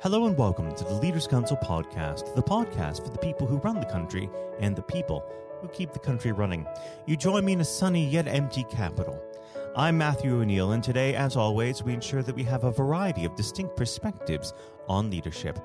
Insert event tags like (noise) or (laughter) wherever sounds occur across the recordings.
Hello and welcome to the Leaders Council podcast, the podcast for the people who run the country and the people who keep the country running. You join me in a sunny yet empty capital. I'm Matthew O'Neill, and today, as always, we ensure that we have a variety of distinct perspectives on leadership.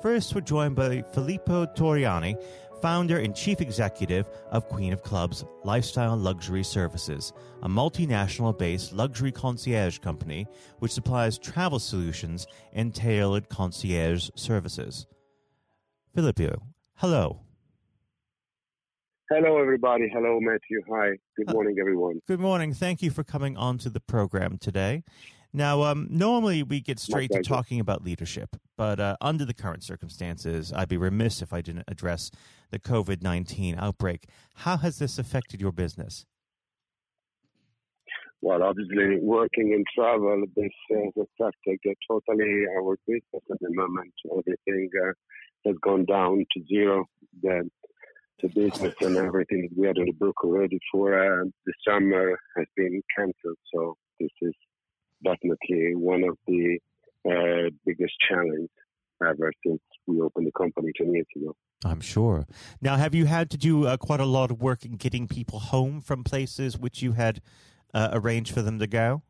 First, we're joined by Filippo Torriani, founder and chief executive of Queen of Clubs Lifestyle Luxury Services, a multinational based luxury concierge company which supplies travel solutions and tailored concierge services. Filippo, hello. Hello, everybody. Hello, Matthew. Hi. Good morning, everyone. Good morning. Thank you for coming on to the program today. Now, um, normally we get straight to talking about leadership, but uh, under the current circumstances, I'd be remiss if I didn't address the COVID 19 outbreak. How has this affected your business? Well, obviously, working in travel, this has affected totally our business at the moment. Everything uh, has gone down to zero. The, the business and everything that we had in the book already for uh, the summer has been cancelled. So this is definitely one of the uh, biggest challenges ever since we opened the company 10 years ago. I'm sure. Now, have you had to do uh, quite a lot of work in getting people home from places which you had uh, arranged for them to go?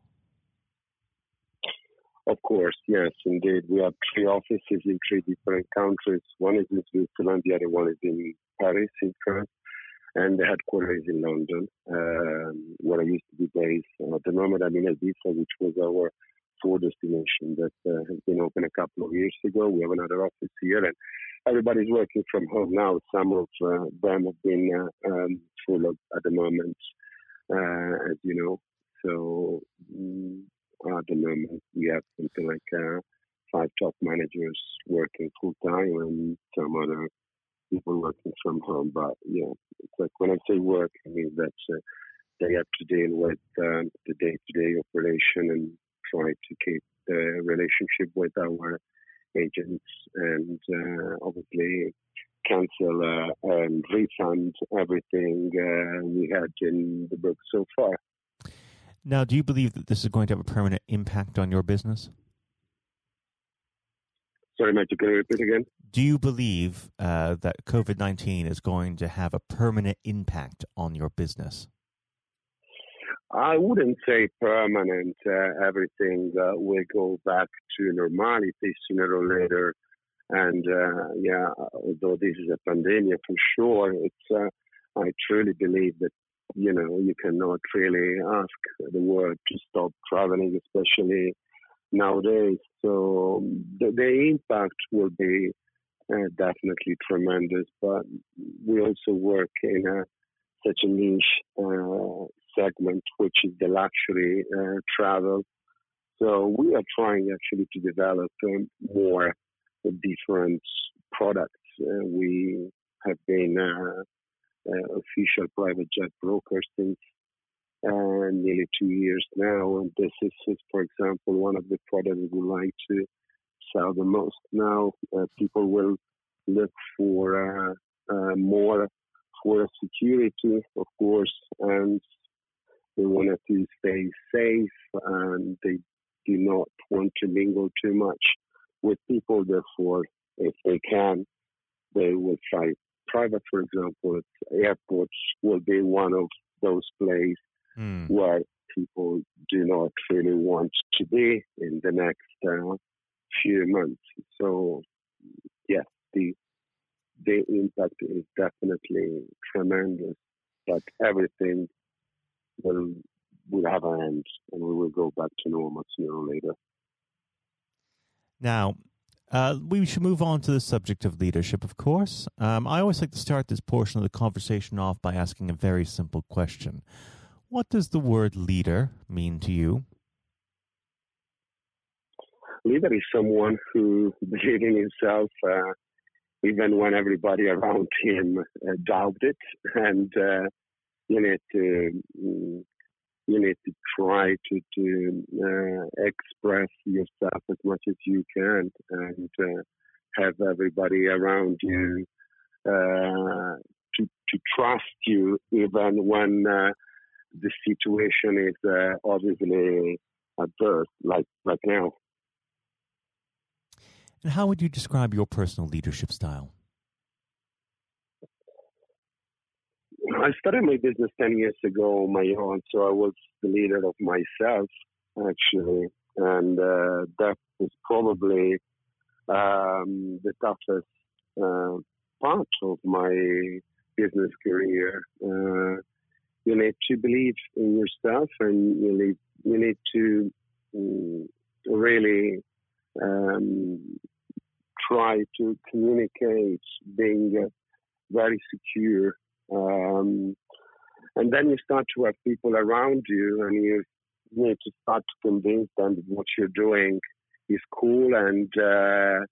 Of course, yes, indeed. We have three offices in three different countries. One is in Switzerland, the other one is in Paris, in France and the headquarters is in London, um, where I used to be based. at the moment, I'm in Ibiza, which was our tour destination that uh, has been open a couple of years ago. We have another office here, and everybody's working from home now. Some of uh, them have been uh, um, full of, at the moment, uh, as you know. So mm, at the moment, we have something like uh, five top managers working full time, and some other people working from home. But yeah, it's like when I say work, I mean that uh, they have to deal with um, the day-to-day operation and try to keep the relationship with our agents and uh, obviously cancel uh, and refund everything uh, we had in the book so far. Now, do you believe that this is going to have a permanent impact on your business? Sorry, Matthew, can you repeat again? Do you believe uh, that COVID 19 is going to have a permanent impact on your business? I wouldn't say permanent. Uh, everything uh, will go back to normality sooner or later. And uh, yeah, although this is a pandemic for sure, it's uh, I truly believe that you know you cannot really ask the world to stop traveling, especially nowadays. So the, the impact will be uh, definitely tremendous, but we also work in a, such a niche uh, segment, which is the luxury uh, travel. So we are trying actually to develop um, more different products. Uh, we have been uh, uh, official private jet brokers since uh, nearly two years now. And this is, is, for example, one of the products we like to sell the most now. Uh, people will look for uh, uh more for security, of course, and they want to stay safe and they do not want to mingle too much with people. Therefore, if they can, they will fly private, for example. Airports will be one of those places mm. where people do not really want to be in the next uh, few months. So, yes, the the impact is definitely tremendous, but everything will will have an end, and we will go back to normal sooner or later. Now, uh, we should move on to the subject of leadership, of course. Um, I always like to start this portion of the conversation off by asking a very simple question. What does the word leader mean to you? Leader is someone who believes in himself uh, even when everybody around him uh, doubted, and uh, you need to mm, you need to try to to uh, express yourself as much as you can, and uh, have everybody around you uh, to to trust you, even when the situation is obviously adverse, like like now. And how would you describe your personal leadership style? I started my business 10 years ago on my own, so I was the leader of myself, actually. And uh, that was probably um, the toughest uh, part of my business career. Uh, you need to believe in yourself and you need, you need to um, really um, try to communicate being uh, very secure. Um, and then you start to have people around you and you need to start to convince them that what you're doing is cool and uh,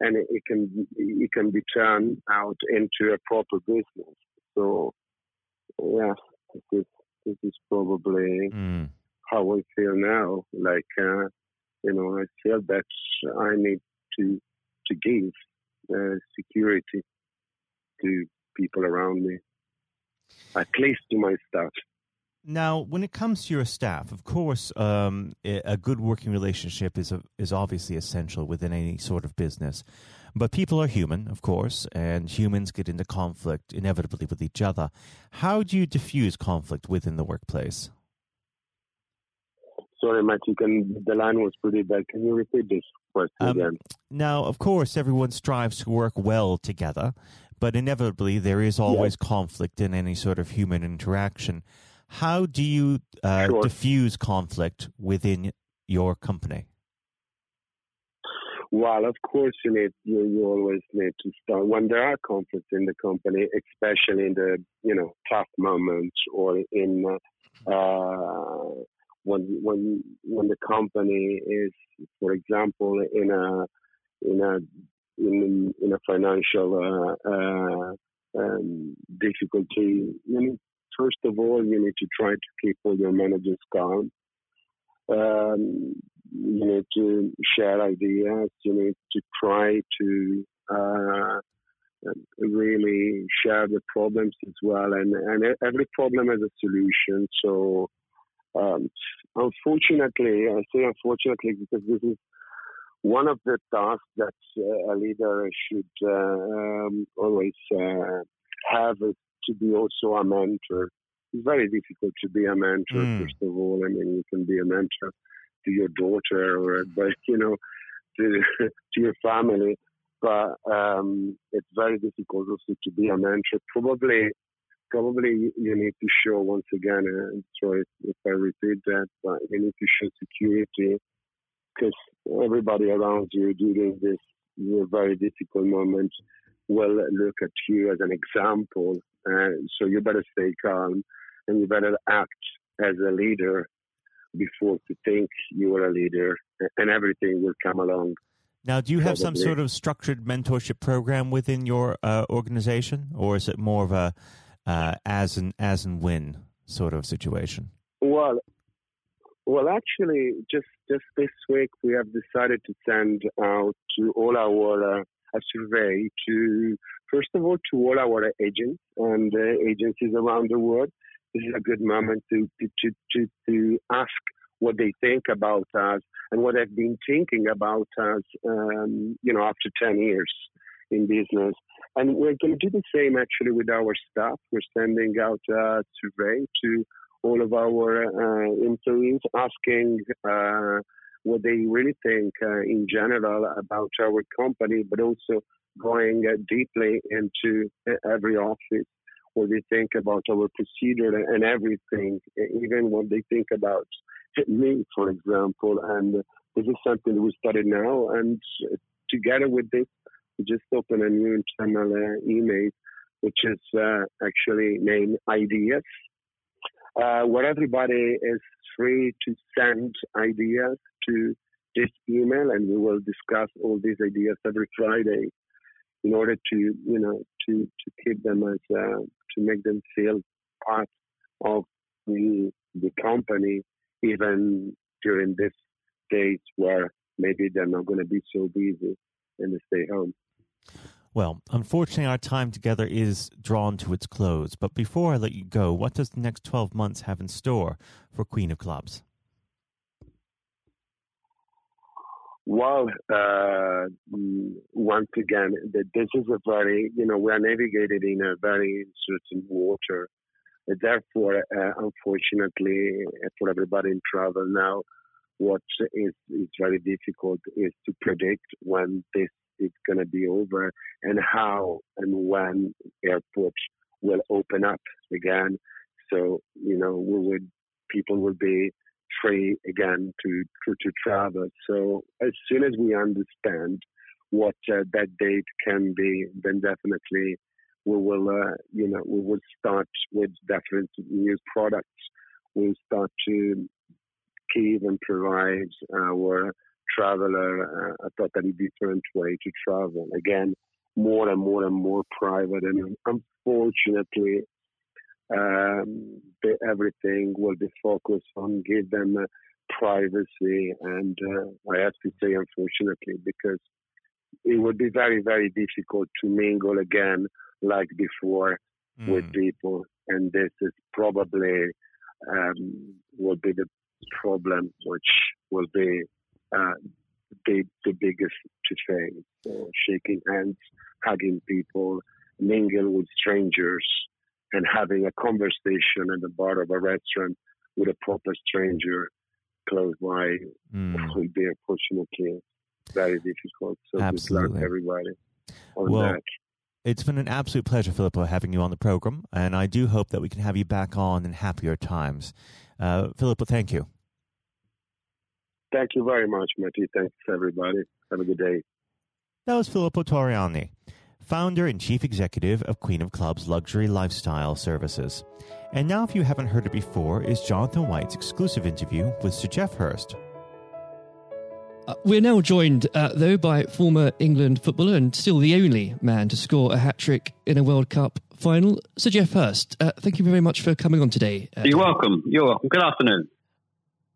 and it, it, can it can be turned out into a proper business. So yeah, this is this is probably mm. how I feel now. Like uh, you know, I feel that I need to to give uh, security to people around me, at least to my staff. Now, when it comes to your staff, of course, um, a good working relationship is a, is obviously essential within any sort of business. But people are human, of course, and humans get into conflict inevitably with each other. How do you diffuse conflict within the workplace? Sorry, Matthew, can, the line was pretty bad. Can you repeat this question um, again? Now, of course, everyone strives to work well together, but inevitably there is always yes. conflict in any sort of human interaction. How do you uh, sure. diffuse conflict within your company? Well, of course, you need you, you always need to start when there are conflicts in the company, especially in the you know tough moments or in uh, when when when the company is, for example, in a in a in, in a financial uh, uh, um, difficulty. You need first of all, you need to try to keep all your managers calm. Um, you need to share ideas. You need to try to uh, really share the problems as well. And, and every problem has a solution. So, um, unfortunately, I say unfortunately because this is one of the tasks that uh, a leader should uh, um, always uh, have is to be also a mentor. It's very difficult to be a mentor, mm. first of all. I mean, you can be a mentor to your daughter or, but, you know, to, (laughs) to your family. But um, it's very difficult also to be a mentor. Probably, probably you need to show once again. Uh, sorry if I repeat that, but you need to show security because everybody around you during this very difficult moment will look at you as an example uh, so you better stay calm and you better act as a leader before to think you are a leader, and everything will come along. Now, do you have some sort of structured mentorship program within your uh, organization, or is it more of a uh, as and as and when sort of situation? Well, well, actually, just just this week we have decided to send out to all our uh, a survey to first of all to all our agents and uh, agencies around the world. This is a good moment to, to, to, to, to ask what they think about us and what they've been thinking about us, um, you know, after 10 years in business. And we're going to do the same actually with our staff. We're sending out a survey to all of our uh, employees asking uh, what they really think uh, in general about our company, but also going uh, deeply into every office, what they think about our procedure and everything, even what they think about me, for example. And this is something we started now. And together with this, we just opened a new internal uh, email, which is uh, actually named Ideas, uh, where everybody is free to send ideas to this email, and we will discuss all these ideas every Friday in order to, you know, to, to keep them as, uh, to make them feel part of the, the company, even during this days where maybe they're not going to be so busy and they stay home. Well, unfortunately, our time together is drawn to its close. But before I let you go, what does the next 12 months have in store for Queen of Clubs? Well, uh, once again, this is a very, you know, we are navigated in a very certain water. Therefore, uh, unfortunately, for everybody in travel now, what is, is very difficult is to predict when this is going to be over and how and when airports will open up again. So, you know, we would, people will be free again to, to, to travel. So as soon as we understand what uh, that date can be, then definitely we will, uh, you know, we will start with different new products. We'll start to give and provide our traveler a totally different way to travel. Again, more and more and more private. And unfortunately, um, the, everything will be focused on give them uh, privacy. And uh, I have to say, unfortunately, because it would be very, very difficult to mingle again like before mm. with people. And this is probably um, will be the problem, which will be uh, the, the biggest to face. So shaking hands, hugging people, mingle with strangers, and having a conversation at the bar of a restaurant with a proper stranger close by mm. will be unfortunately very difficult. So Absolutely. good luck everybody on well, that. It's been an absolute pleasure, Filippo, having you on the program, and I do hope that we can have you back on in happier times. Uh, Filippo, thank you. Thank you very much, Matty. Thanks, everybody. Have a good day. That was Filippo Torriani founder and chief executive of Queen of Clubs Luxury Lifestyle Services. And now, if you haven't heard it before, is Jonathan White's exclusive interview with Sir Geoff Hurst. Uh, we're now joined, uh, though, by former England footballer and still the only man to score a hat trick in a World Cup final, Sir Geoff Hurst. Uh, thank you very much for coming on today. Uh, You're welcome. You're welcome. Good afternoon.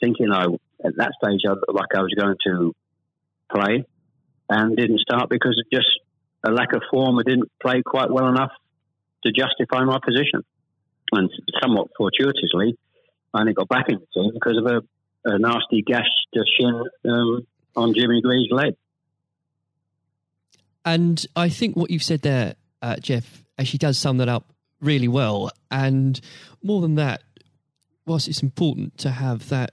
thinking I at that stage I like I was going to play, and didn't start because of just a lack of form. I didn't play quite well enough to justify my position, and somewhat fortuitously, I only got back in the team because of a, a nasty gash to shin um, on Jimmy Greaves' leg. And I think what you've said there, uh, Geoff, actually does sum that up really well. And more than that, whilst it's important to have that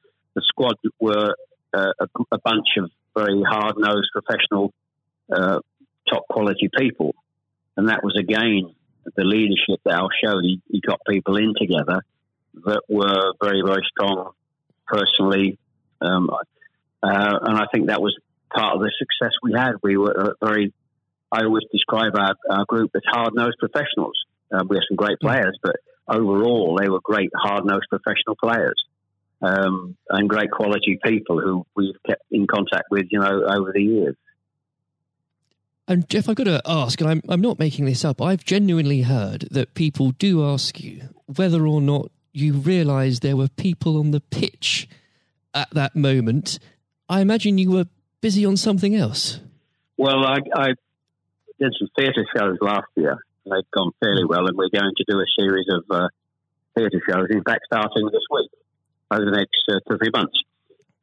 the squad were uh, a, a bunch of very hard nosed, professional, uh, top quality people. And that was again the leadership that Al showed. He, he got people in together that were very, very strong personally. Um, uh, and I think that was part of the success we had. We were uh, very, I always describe our, our group as hard nosed professionals. Uh, we have some great players, but overall, they were great, hard nosed professional players. Um, and great quality people who we've kept in contact with, you know, over the years. And Geoff, I've got to ask, and I'm, I'm not making this up, I've genuinely heard that people do ask you whether or not you realise there were people on the pitch at that moment. I imagine you were busy on something else. Well, I, I did some theatre shows last year. They've gone fairly well, and we're going to do a series of uh, theatre shows, in fact, starting this week, over the next uh, two or three months.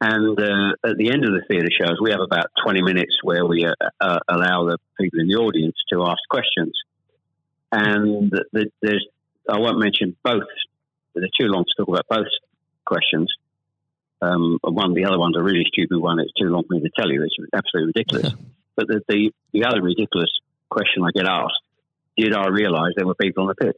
And uh, at the end of the theatre shows, we have about 20 minutes where we uh, uh, allow the people in the audience to ask questions. And the, there's, I won't mention both, they're too long to talk about both questions. Um, one, the other one's a really stupid one. It's too long for me to tell you. It's absolutely ridiculous. but the, the, the other ridiculous question I get asked did I realise there were people on the pitch?